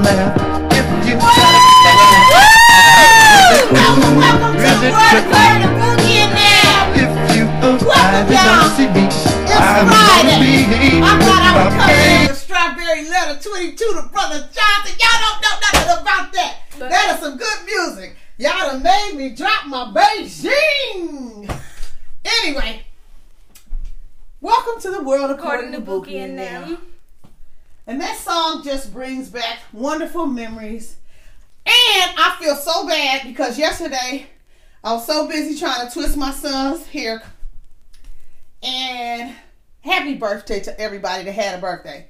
laugh. If you Welcome to the Word Word of Boogie and Now. if you arrive and don't see me, It's I'm Friday. I thought I was coming in. Strawberry Letter 22 to Brother Johnson. Y'all don't know nothing about that. That is some good music. Y'all done made me drop my Beijing. Anyway, welcome to the world according, According to Bookie and them. And that song just brings back wonderful memories. And I feel so bad because yesterday I was so busy trying to twist my son's hair. And happy birthday to everybody that had a birthday.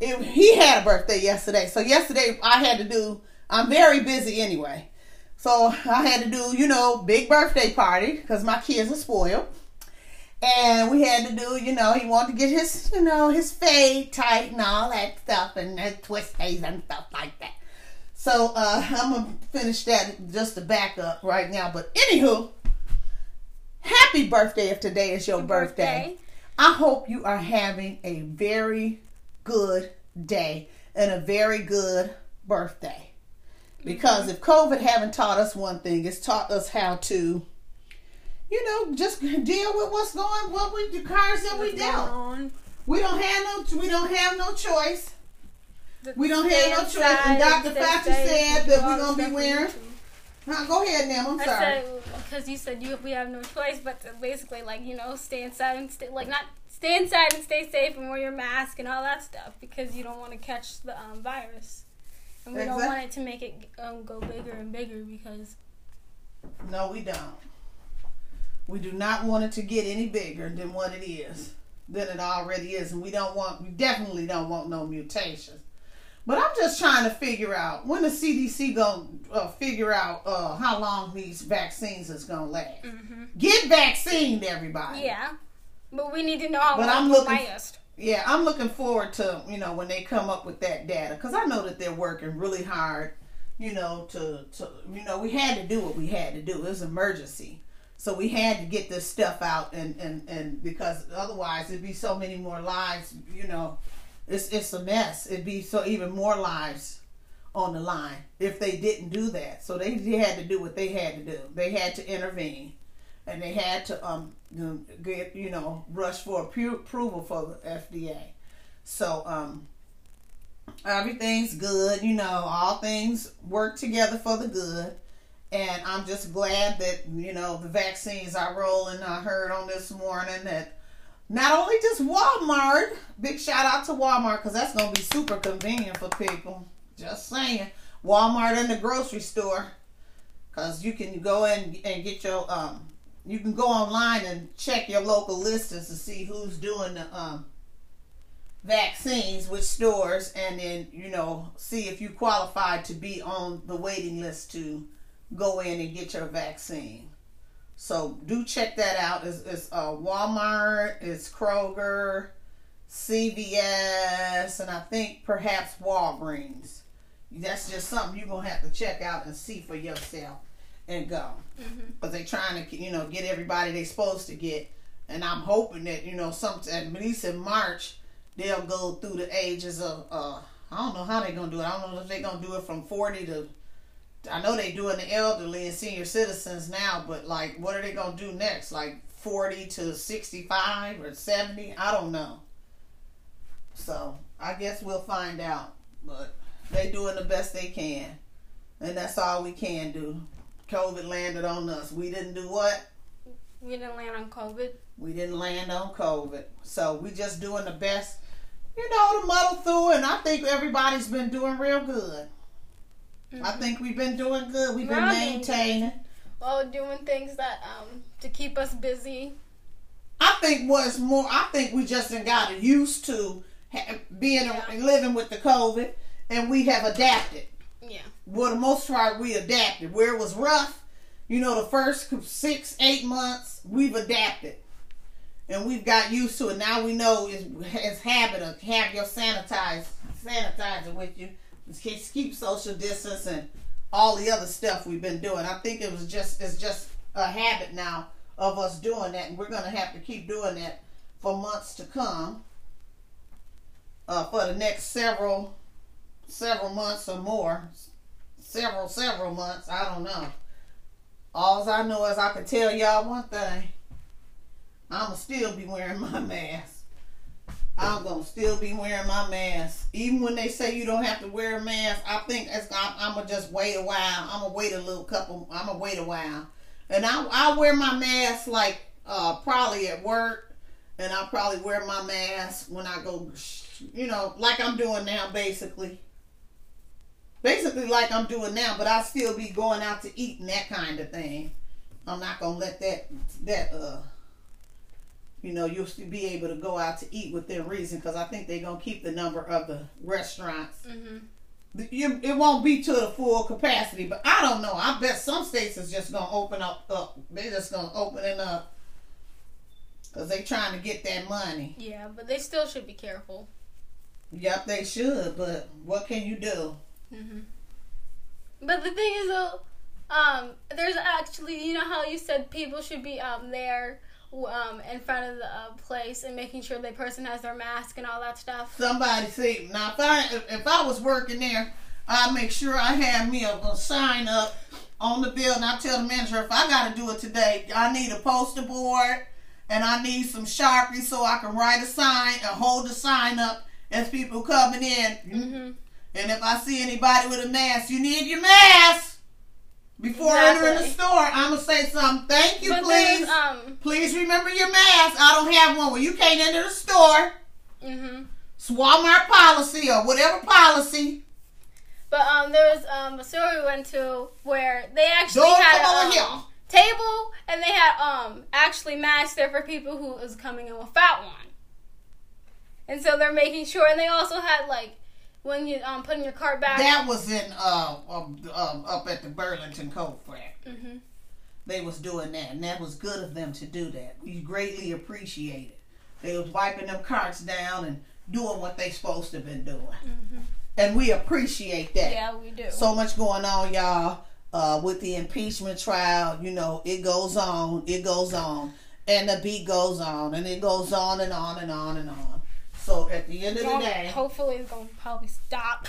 It, he had a birthday yesterday. So yesterday I had to do, I'm very busy anyway. So I had to do, you know, big birthday party because my kids are spoiled. And we had to do, you know, he wanted to get his, you know, his fade tight and all that stuff and the twisties and stuff like that. So uh, I'm gonna finish that just to back up right now. But anywho, happy birthday if today is your birthday. I hope you are having a very good day and a very good birthday. Because if COVID haven't taught us one thing, it's taught us how to, you know, just deal with what's going, what we, the cards that we What's dealt. on? We don't have no, we don't have no choice. The- We don't have no choice. And Dr. Fauci said that we're gonna be wearing-. Huh, go ahead, Nam. I'm I sorry. because you said you we have no choice but to basically like you know stay inside and stay like not stay inside and stay safe and wear your mask and all that stuff because you don't want to catch the um, virus and we don't want it to make it um, go bigger and bigger because No, we don't. We do not want it to get any bigger than what it is, than it already is, and we don't want. We definitely don't want no mutations. But I'm just trying to figure out when the CDC gonna uh, figure out uh, how long these vaccines is gonna last. Get vaccinated, everybody. yeah but we need to know how But I'm looking- last. Yeah, I'm looking forward to you know when they come up with that data because I know that they're working really hard. You know to to you know we had to do what we had to do. It was emergency, so we had to get this stuff out and and and because otherwise it'd be so many more lives. You know, it's it's a mess. It'd be so even more lives on the line if they didn't do that. So they, had to do what they had to do. They had to intervene and they had to um get you know rush for approval for the FDA. So um everything's good, you know, all things work together for the good. And I'm just glad that you know the vaccines are rolling. I heard on this morning that not only just Walmart, big shout out to Walmart because that's gonna be super convenient for people. Just saying, Walmart and the grocery store, because you can go in and get your um you can go online and check your local listings to see who's doing the um, vaccines with stores and then you know see if you qualify to be on the waiting list to go in and get your vaccine. So do check that out. It's, it's uh, walmart it's kroger cvs and i think perhaps walgreens. That's just something you're gonna have to check out and see for yourself and go. Because they're trying to you know get everybody they're supposed to get. And i'm hoping that you know some at least in march they'll go through the ages of uh i don't know how they're gonna do it. I don't know if they're gonna do it from 40 to i know they doing the elderly and senior citizens now but like what are they gonna do next? Like 40 to 65 or 70 i don't know. So i guess we'll find out but they doing the best they can and that's all we can do. Covid landed on us. We didn't do what? We didn't land on COVID. we didn't land on COVID. So we just doing the best, you know, to muddle through and I think everybody's been doing real good. I think we've been doing good. We've been We're all doing maintaining. Well, doing things that um to keep us busy. I think what's more, I think we just got used to ha- being Yeah. living with the COVID and we have adapted. Yeah. Well, the most part, we adapted. Where it was rough, you know, the first six, eight months, we've adapted. And we've got used to it. Now we know it's, it's habit of have your sanitize, sanitizer with you. Keep social distance and all the other stuff we've been doing. I think it was just it's just a habit now of us doing that, and we're gonna have to keep doing that for months to come. Uh, for the next several several months or more, several several months. I don't know. All I know is I can tell y'all one thing. I'ma still be wearing my mask. I'm gonna still be wearing my mask, even when they say you don't have to wear a mask. I think I'm, I'm gonna just wait a while. I'm gonna wait a little couple. I'm gonna wait a while, and I I wear my mask like uh, probably at work, and I'll probably wear my mask when I go, you know, like I'm doing now, basically. Basically, like I'm doing now, but I'll still be going out to eat and that kind of thing. I'm not gonna let that that uh you know, you'll be able to go out to eat within reason because I think they're gonna keep the number of the restaurants. Mm-hmm. You, it won't be to the full capacity, but I don't know. I bet some states is just gonna open up. up. They're just gonna open it up because they trying to get that money. Yeah, but they still should be careful. Yep, they should, but what can you do? Mm-hmm. But the thing is, though, um, there's actually, you know how you said people should be um there, um, in front of the uh, place and making sure the person has their mask and all that stuff. Somebody say now if I if, I was working there, I'd make sure I have me a, a sign up on the bill, and I tell the manager if I got to do it today, I need a poster board and I need some sharpie so I can write a sign and hold the sign up as people coming in. Mm-hmm. And if I see anybody with a mask, you need your mask. Before entering the store, I'm gonna say something. Thank you, But please. um, Please remember your mask. I don't have one. Well, you can't enter the store. mm-hmm. It's Walmart policy or whatever policy. But um, there was um a store we went to where they actually Don't had a um, table and they had um actually masks there for people who was coming in without one. And so they're making sure, and they also had like when you um putting your cart back. That was in uh um, um, up at the Burlington Coat Factory. hmm They was doing that, and that was good of them to do that. We greatly appreciate it. They was wiping them carts down and doing what they supposed to been doing, mm-hmm. and we appreciate that. Yeah, we do. so much going on, y'all. Uh, with the impeachment trial, you know, it goes on, it goes on, and the beat goes on, and it goes on and on and on and on. So at the end of the day, hopefully it's gonna probably stop.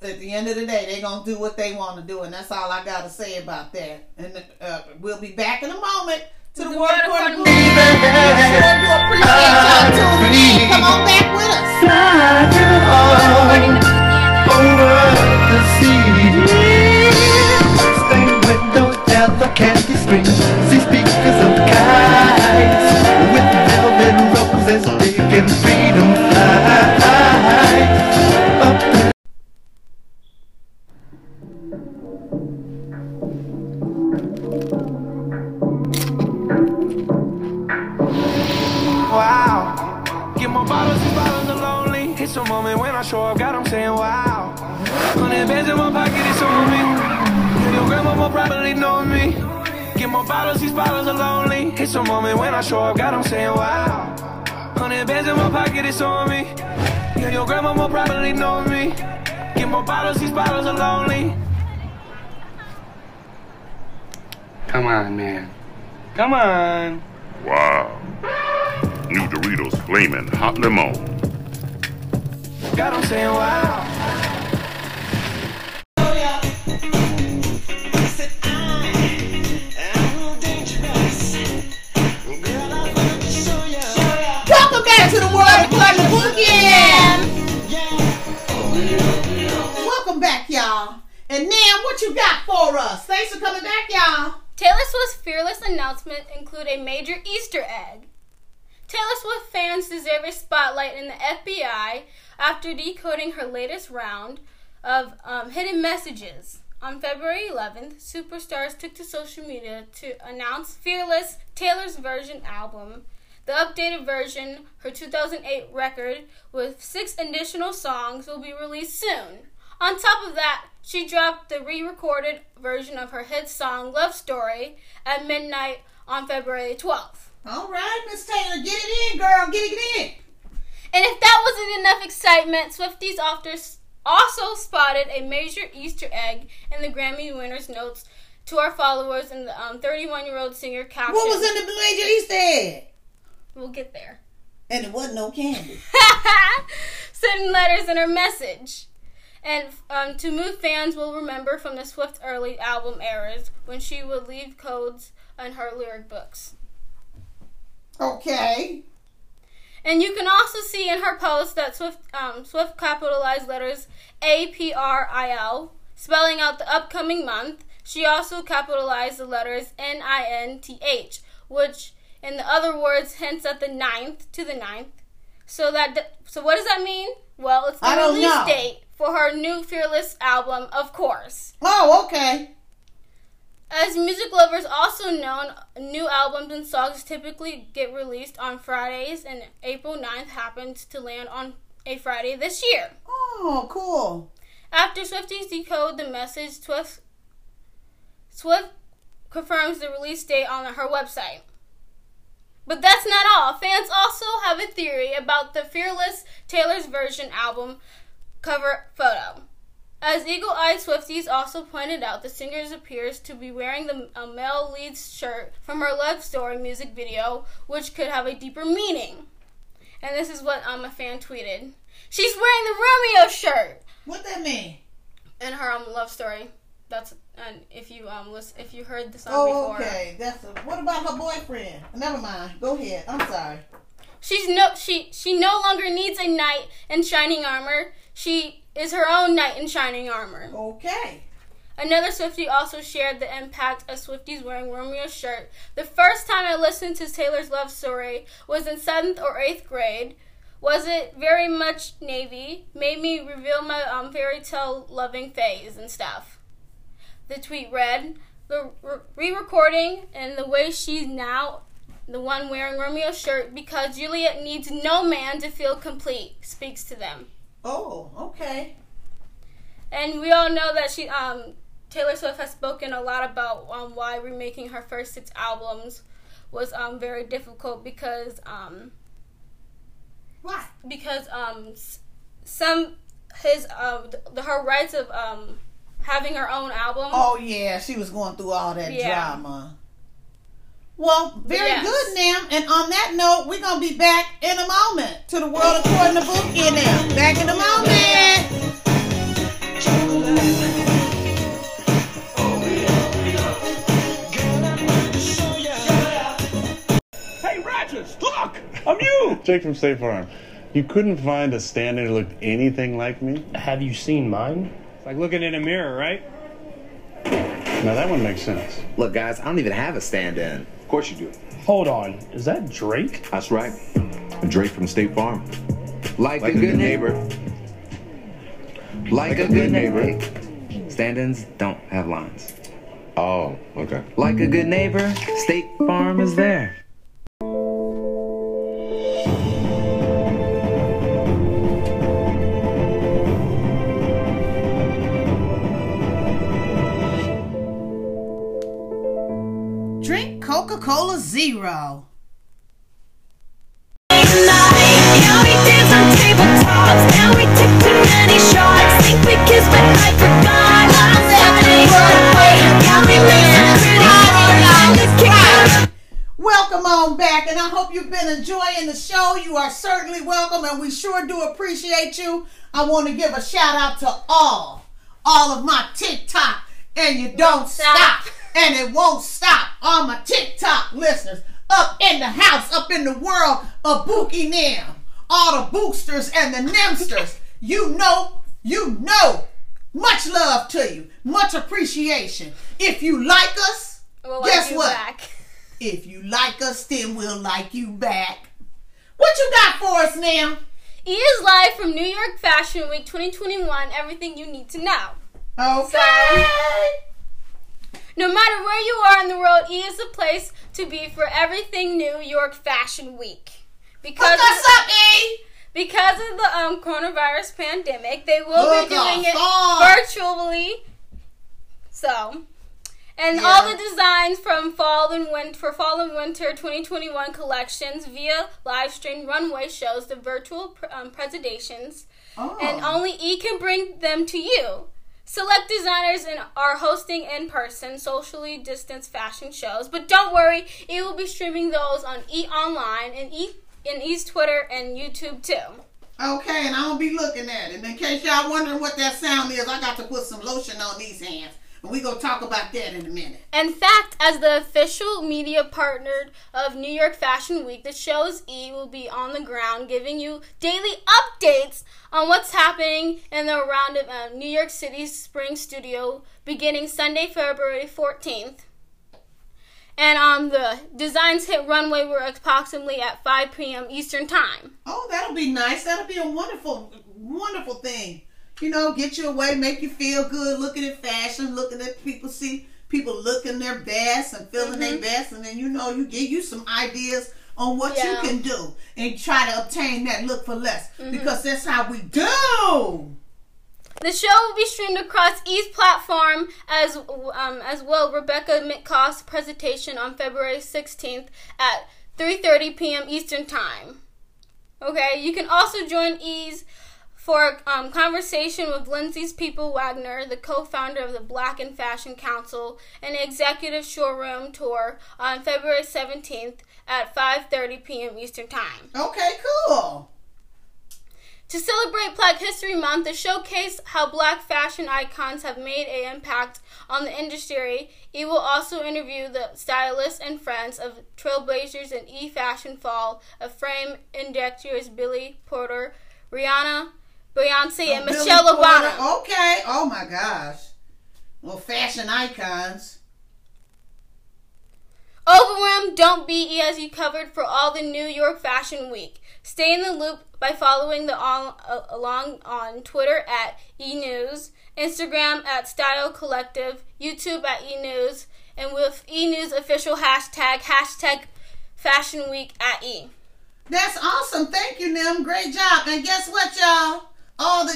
at the end of the day, they're gonna do what they want to do, and that's all I gotta say about that. And uh, we'll be back in a moment to the The word Word according According to to Sure do appreciate y'all tuning in. Come on back with us. Over the sea. Stained windows, yellow candy screens. See speakers of kites Come on. Wow. New Doritos Flamin' Hot Lemon. God, I'm saying wow. Welcome back to the world according to Boogie. Welcome back, y'all. And now, what you got for us? Thanks for coming back, y'all. Taylor Swift's fearless announcement include a major Easter egg. Taylor Swift fans deserve a spotlight in the FBI after decoding her latest round of um, hidden messages. On February 11th, superstars took to social media to announce Fearless, Taylor's version album. The updated version, her 2008 record with six additional songs, will be released soon. On top of that, she dropped the re recorded version of her hit song Love Story at midnight on February 12th. All right, Miss Taylor, get it in, girl. Get it in. And if that wasn't enough excitement, Swifties also spotted a major Easter egg in the Grammy winners' notes to our followers, and the um, 31 year old singer captioned, What was in the major Easter egg? We'll get there. And it wasn't no candy. Sending letters in her message. And um, to move fans will remember from the Swift early album eras when she would leave codes on her lyric books. Okay. And you can also see in her post that Swift um, Swift capitalized letters A P R I L, spelling out the upcoming month. She also capitalized the letters N I N T H, which in the other words hints at the ninth to the ninth. So that so what does that mean? Well, it's the release know. date for her new Fearless album, of course. Oh, okay. As music lovers also know, new albums and songs typically get released on Fridays, and April 9th happens to land on a Friday this year. Oh, cool. After Swifties decode the message, Swift, Swift confirms the release date on her website. But that's not all. Fans also have a theory about the Fearless Taylor's Version album cover photo. As Eagle Eyed Swifties also pointed out, the singer appears to be wearing the a male lead shirt from her Love Story music video, which could have a deeper meaning. And this is what um, a fan tweeted. She's wearing the Romeo shirt What that mean? in her um, Love Story. That's and if you um listen, if you heard the song Oh, before. okay. That's a, what about her boyfriend? Never mind. Go ahead. I'm sorry. She's no she she no longer needs a knight in shining armor. She is her own knight in shining armor. Okay. Another Swiftie also shared the impact of Swifties wearing Romeo's shirt. The first time I listened to Taylor's love story was in seventh or eighth grade. Was it very much Navy? Made me reveal my um, fairy tale loving phase and stuff. The tweet read, the re recording and the way she's now the one wearing Romeo's shirt because Juliet needs no man to feel complete speaks to them. Oh, okay. And we all know that she, um, Taylor Swift has spoken a lot about um, why remaking her first six albums was um, very difficult because um, What? because um, some his uh, the, her rights of um, having her own album. Oh yeah, she was going through all that Yeah. drama. Well, very Yes. good Nam. And on that note, we're gonna be back in a moment to the world according to Bookie now. Back in a moment. Hey, Rodgers, look! I'm you! Jake from State Farm. You couldn't find a stand-in who looked anything like me? Have you seen mine? It's like looking in a mirror, right? Now that one makes sense. Look, guys, I don't even have a stand-in. Of course you do. Hold on, is that Drake? That's right. Drake from State Farm. Like, Like a good neighbor. Like, a good neighbor. Stand-ins don't have lines. Oh, okay. Like a good neighbor, State Farm is there. Cola Zero. Welcome on back, and I hope you've been enjoying the show. You are certainly welcome, and we sure do appreciate you. I want to give a shout out to all, all of my TikTok, and you don't stop, and it won't stop. All my TikTok listeners up in the house, up in the world of Bookie Nim, all the boosters and the nimsters. you know, you know. Much love to you, much appreciation. If you like us, We'll guess like what? back. If you like us, then we'll like you back. What you got for us now? E is live from New York Fashion Week 2021. Everything you need to know. Okay. No matter where you are in the world, E is the place to be for everything New York Fashion Week. Because Hook us up, E. because of the um, coronavirus pandemic, they will Hook be doing it virtually. So, and Yeah. all the designs from fall and winter for fall and winter 2021 collections via live stream runway shows the virtual um, presentations, Oh. and only E can bring them to you. Select designers and are hosting in-person, socially distanced fashion shows, but don't worry, it will be streaming those on E Online and E in E's Twitter and YouTube too. Okay, and I'm gonna be looking at it. In case y'all wondering what that sound is, I got to put some lotion on these hands. And we gonna talk about that in a minute. In fact, as the official media partner of New York Fashion Week, the show's E will be on the ground giving you daily updates on what's happening in the around of uh, New York City's Spring Studio beginning Sunday, February 14th. And um, the designs hit runway were approximately at 5 p.m. Eastern Time. Oh, that'll be nice. That'll be a wonderful, wonderful thing. You know, get you away, make you feel good, looking at fashion, looking at people, see people looking their best and feeling their best, and then you know you give you some ideas on what Yeah. you can do and try to obtain that look for less because that's how we do. The show will be streamed across each platform as um, as well. Rebecca Minkoff's presentation on February 16th at 3:30 p.m. Eastern Time. Okay, you can also join Ease for um, conversation with Lindsay Peoples Wagner, the co-founder of the Black in Fashion Council, and the executive showroom tour on February 17th at 5:30 p.m. Eastern Time. Okay, cool. To celebrate Black History Month, to showcase how black fashion icons have made an impact on the industry, E will also interview the stylists and friends of trailblazers in E Fashion Fall of Frame Inductors Billy Porter, Rihanna, Beyonce, and Billy Michelle Obama. Okay. Oh my gosh. Well, fashion icons. Overwhelmed, don't be E as you covered for all the New York Fashion Week. Stay in the loop by following the on, uh, along on Twitter at eNews, Instagram at Style Collective, YouTube at eNews, and with eNews official hashtag hashtag Fashion Week at E. That's awesome. Thank you, Nim. Great job. And guess what, y'all? All the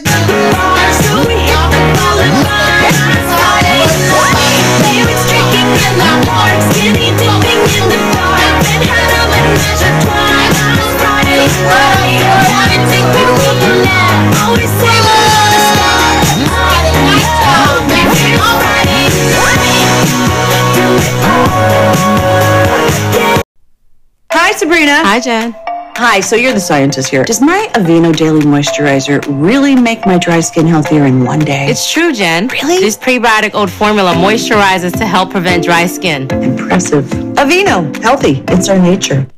Hi, Sabrina. Hi, Jen. Hi, so you're the scientist here. Does my Aveeno Daily Moisturizer really make my dry skin healthier in one day? It's true, Jen. Really? This prebiotic old formula moisturizes to help prevent dry skin. impressive. Aveeno, healthy. It's our nature.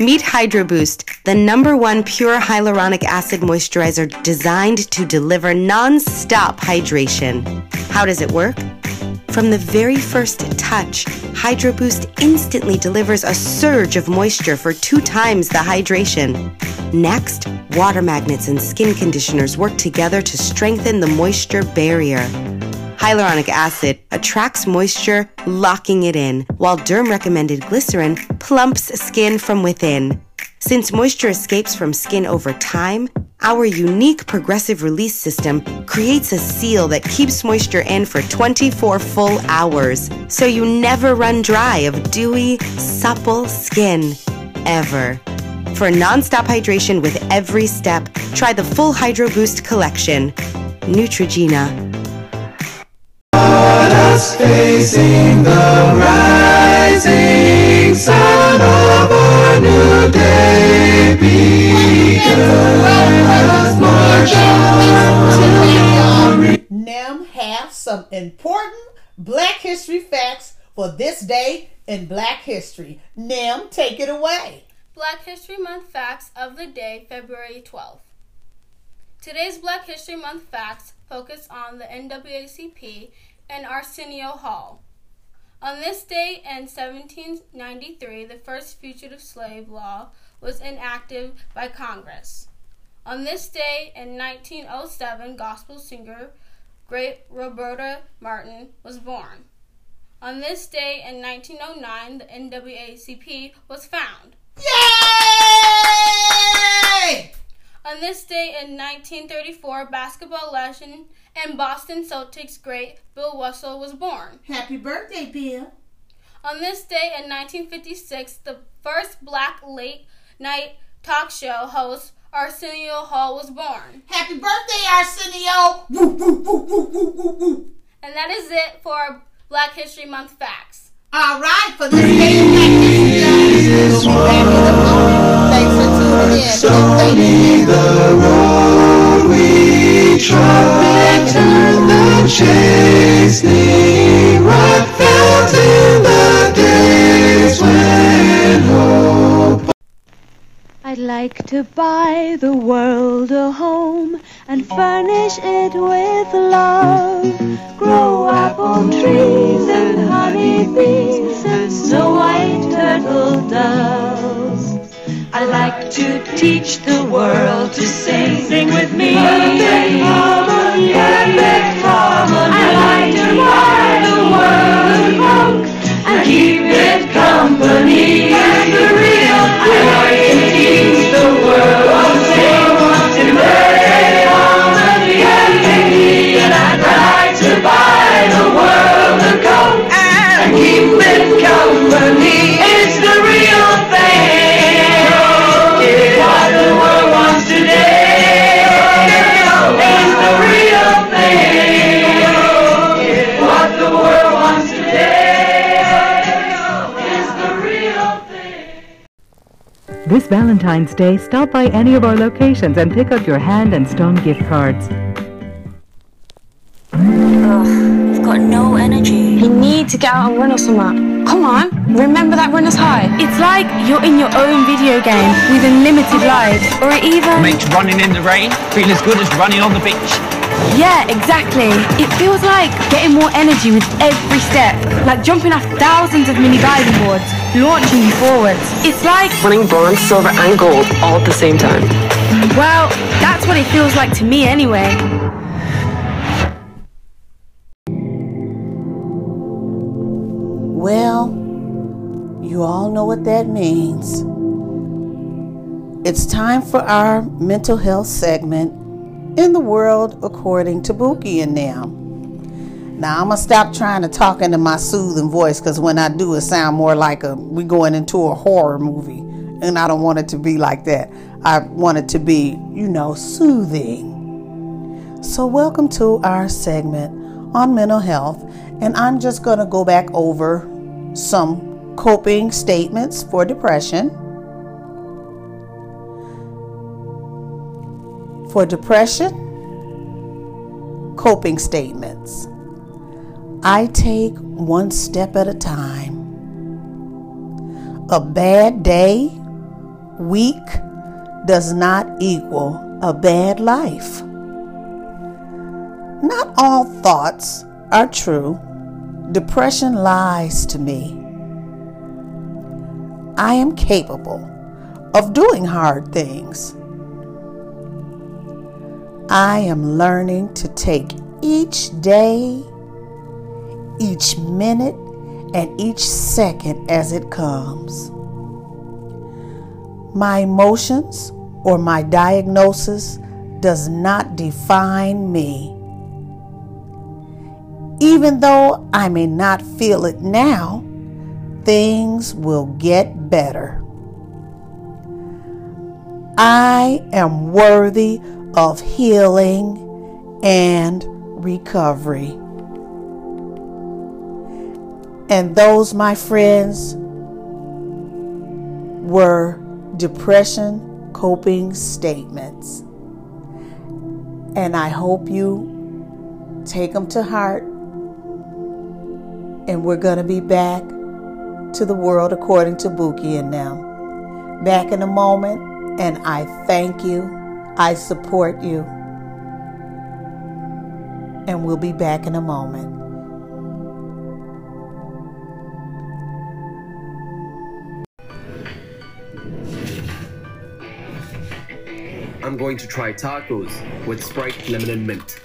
Meet Hydro Boost, the number one pure hyaluronic acid moisturizer designed to deliver non-stop hydration. How does it work? From the very first touch, Hydro Boost instantly delivers a surge of moisture for two times the hydration. Next, water magnets and skin conditioners work together to strengthen the moisture barrier. Hyaluronic acid attracts moisture, locking it in, while derm recommended glycerin plumps skin from within. Since moisture escapes from skin over time, our unique progressive release system creates a seal that keeps moisture in for 24 full hours, so you never run dry of dewy, supple skin. Ever. For nonstop hydration with every step, try the full Hydro Boost collection. Neutrogena. Us facing the rising sun of our new day because march on. NEM have some important Black History facts for this day in Black History. NEM, take it away. Black History Month facts of the day, February 12th. Today's Black History Month facts focus on the NAACP and Arsenio Hall. On this day in 1793, the first fugitive slave law was enacted by Congress. On this day in 1907, gospel singer Great Roberta Martin was born. On this day in 1909, the NAACP was found. Yay! On this day in 1934, basketball legend and Boston Celtics great Bill Russell was born. Happy birthday, Bill. On this day in 1956, the first black late night talk show host Arsenio Hall was born. Happy birthday, Arsenio! Woo, woo, woo, woo, woo, woo, woo. And that is it for Black History Month facts. All right, for this day in Black History Month, thanks for tuning in. The road we travel turn the felt in the days when hope. I'd like to buy the world a home and furnish it with love. Grow apple trees and honey bees and snow white turtle doves. I like to teach the world to sing. Sing with me. Perfect harmony. Perfect harmony. I like to buy the world a book and keep it company. That's the real. I like to teach the world to sing. In perfect harmony. And I'd like to buy the world a coat and keep it company. This Valentine's Day, stop by any of our locations and pick up your Hand and Stone gift cards. Ugh, I've got no energy. You need to get out and run or something. Come on, remember that runner's high? It's like you're in your own video game with unlimited lives, or even. Makes running in the rain feel as good as running on the beach. Yeah, exactly. It feels like getting more energy with every step, like jumping off thousands of mini diving boards, launching you forwards. It's like Winning bronze, silver, and gold all at the same time. Well, that's what it feels like to me anyway. Well, you all know what that means. It's time for our mental health segment in the world according to Buki and them. Now I'm gonna stop trying to talk into my soothing voice because when I do, it sound more like a we going into a horror movie, and I don't want it to be like that. I want it to be, you know, soothing. So welcome to our segment on mental health, and I'm just gonna go back over some coping statements for depression. For depression, coping statements. I take one step at a time. A bad day, week, does not equal a bad life. Not all thoughts are true. Depression lies to me. I am capable of doing hard things. I am learning to take each day, each minute, and each second as it comes. My emotions or my diagnosis does not define me. Even though I may not feel it now, things will get better. I am worthy of healing and recovery. And those, my friends, were depression coping statements. And I hope you take them to heart. And we're going to be back to the world according to Buki and them. Back in a moment, and I thank you. I support you. And we'll be back in a moment. I'm going to try tacos with Sprite, lemon, and mint.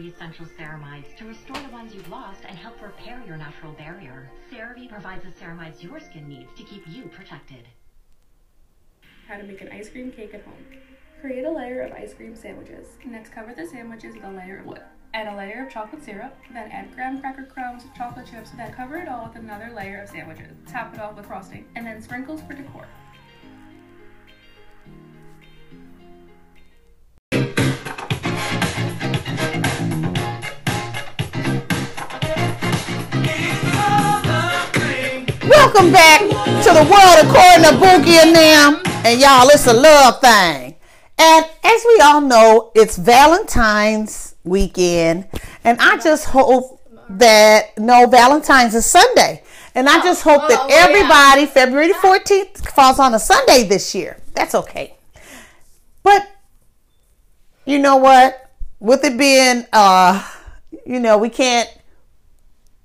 Three essential ceramides to restore the ones you've lost and help repair your natural barrier. CeraVe provides the ceramides your skin needs to keep you protected. How to make an ice cream cake at home. Create a layer of ice cream sandwiches. Next, cover the sandwiches with a layer of wood. Add a layer of chocolate syrup, then add graham cracker crumbs, chocolate chips, then cover it all with another layer of sandwiches. Top it off with frosting, and then sprinkles for decor. Welcome back to the world according to Boogie and them. And y'all, it's a love thing. And as we all know, it's Valentine's weekend. And I just hope that, no, Valentine's is Sunday. And I just hope that everybody, February 14th, falls on a Sunday this year. That's okay. But you know what? With it being, uh, you know, we can't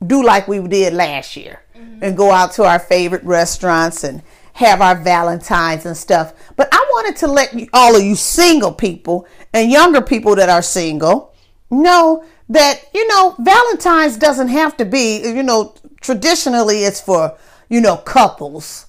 do like we did last year and go out to our favorite restaurants and have our Valentines and stuff. But I wanted to let you, all of you single people and younger people that are single know that, you know, Valentine's doesn't have to be, you know, traditionally it's for, you know, couples.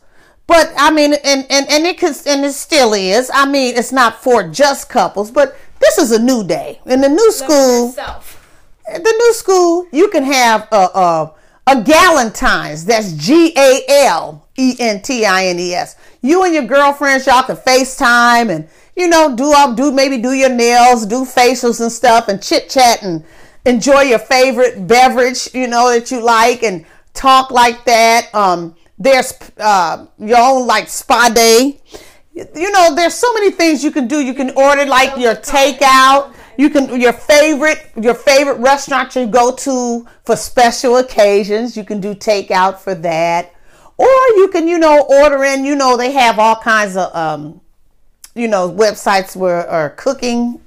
But I mean, and, and, and it could, and it still is. I mean, it's not for just couples, but this is a new day. In the new school, the new school, you can have a, a, a Galentine's. That's G A L E N T I N E S. You and your girlfriends, y'all can FaceTime and, you know, do up, do maybe do your nails, do facials and stuff and chit chat and enjoy your favorite beverage, you know, that you like and talk like that. Um, there's uh, your own like spa day. You know, there's so many things you can do. You can order like your takeout. You can your favorite your favorite restaurant you go to for special occasions. You can do takeout for that, or you can you know order in. You know they have all kinds of um, you know websites where are cooking.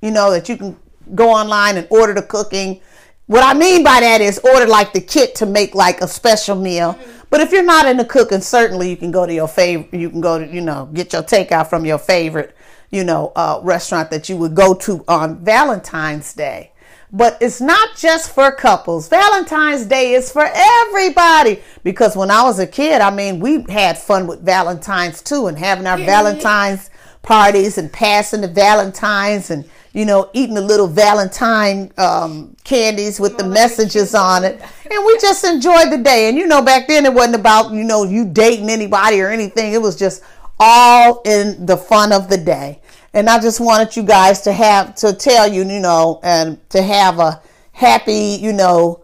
You know that you can go online and order the cooking. What I mean by that is order like the kit to make like a special meal. But if you're not into cooking, certainly you can go to your favorite. You can go to you know get your takeout from your favorite you know uh, restaurant that you would go to on Valentine's Day. But it's not just for couples. Valentine's Day is for everybody. Because when I was a kid, I mean, we had fun with Valentine's too, and having our Valentine's parties and passing the Valentines and you know, eating the little Valentine um, candies with the messages on it. And we just enjoyed the day. And, you know, back then it wasn't about, you know, you dating anybody or anything. It was just all in the fun of the day. And I just wanted you guys to have, to tell you, you know, and to have a happy, you know,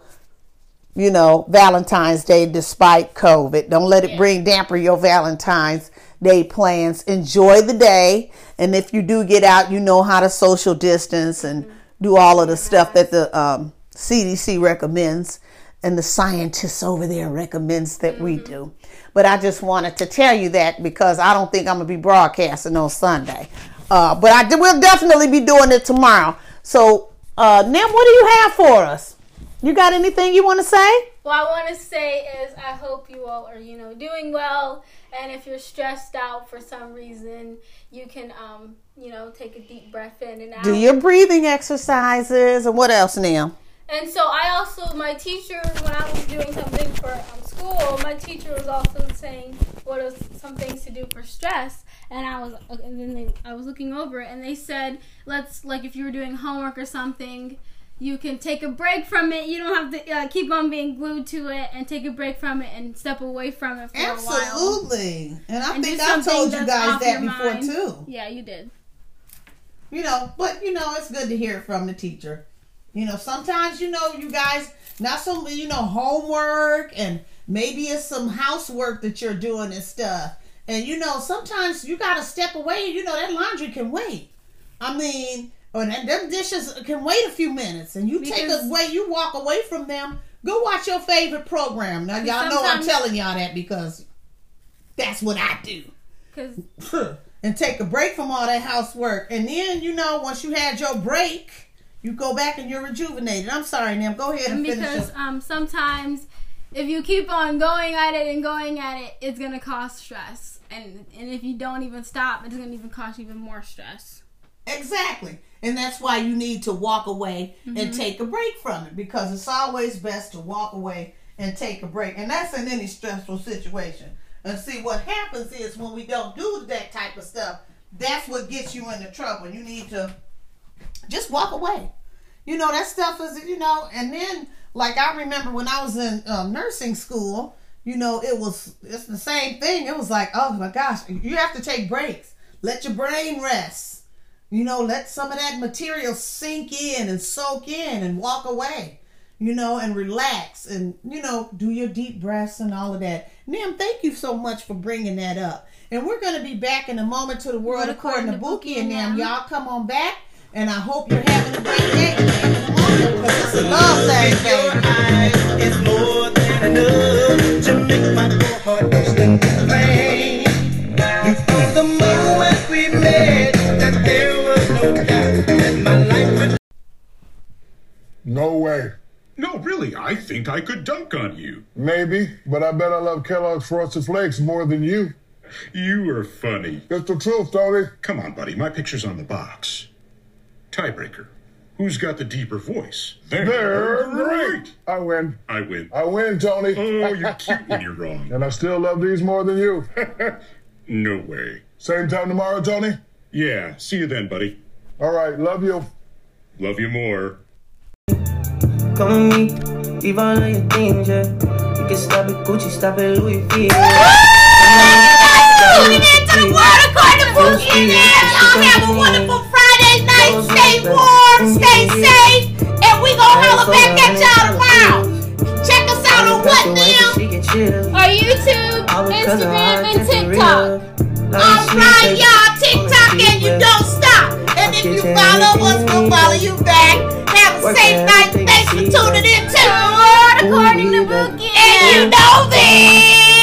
you know, Valentine's Day despite COVID. Don't let it bring damper your Valentine's Day plans. Enjoy the day. And if you do get out, you know how to social distance and do all of the stuff that the um, CDC recommends and the scientists over there recommends that we do. But I just wanted to tell you that because I don't think I'm gonna be broadcasting on Sunday. Uh, but I will definitely be doing it tomorrow. So, uh, Nim, what do you have for us? You got anything you want to say? What I want to say is I hope you all are, you know, doing well. And if you're stressed out for some reason, you can, um, you know, take a deep breath in and out. Do your breathing exercises and what else, Nim? And so I also, my teacher, when I was doing something for um, school, my teacher was also saying what are some things to do for stress. And I was, and then they, I was looking over it, and they said, let's like if you were doing homework or something, you can take a break from it. You don't have to uh, keep on being glued to it, and take a break from it and step away from it for Absolutely. a while. Absolutely. And I And think I told you guys that before mind. too. Yeah, you did. You know, but you know, it's good to hear it from the teacher. You know, sometimes you know you guys not so you know homework and maybe it's some housework that you're doing and stuff. And you know, sometimes you gotta step away. You know, that laundry can wait. I mean, or them dishes can wait a few minutes, and you take Because- away, you walk away from them. Go watch your favorite program. Now, y'all know I'm telling y'all that because that's what I do Because and take a break from all that housework. And then, you know, once you had your break, you go back and you're rejuvenated. I'm sorry, Nim. Go ahead and, and because um, sometimes if you keep on going at it and going at it, it's gonna cause stress. And and if you don't even stop, it's gonna even cause even more stress. exactly. And that's why you need to walk away and Mhm. take a break from it because it's always best to walk away and take a break. And that's in any stressful situation. And see, what happens is when we don't do that type of stuff, that's what gets you into trouble. You need to just walk away. You know, that stuff is, you know, and then, like, I remember when I was in um, nursing school, you know, it was, it's the same thing. It was like, oh my gosh, you have to take breaks. Let your brain rest. You know, let some of that material sink in and soak in and walk away, you know, and relax and, you know, do your deep breaths and all of that. Nim, thank you so much for bringing that up. And we're going to be back in a moment to the world according to Bookie and them. Y'all come on back. And I hope you're having a great day. Because it's a love thing, baby. It's more than enough to make my poor heart instant flame. From the moment we met, that there was no doubt that my life would No way. No, really, I think I could dunk on you. Maybe, but I bet I love Kellogg's Frosted Flakes more than you. You are funny. That's the truth, Tony. Come on, buddy, my picture's on the box. Tiebreaker. Who's got the deeper voice? They're great. I win. I win. I win, Tony. Oh, you're cute when you're wrong. And I still love these more than you. No way. Same time tomorrow, Tony? Yeah, see you then, buddy. All right, love you. Love you more. Come with me, leave all of your things, yeah. You can stop at Gucci, stop at Louis V. Tuning in to the world according to Bookie and them. Y'all have a wonderful safe, stay warm, stay safe, and we gonna holler back at y'all tomorrow. Check us out on what now? Our YouTube, Instagram, and TikTok. Alright, y'all, TikTok and you don't stop. And if you follow us, we'll follow you back. Have a safe night. Thanks for tuning in to According to Bookie, And you know this.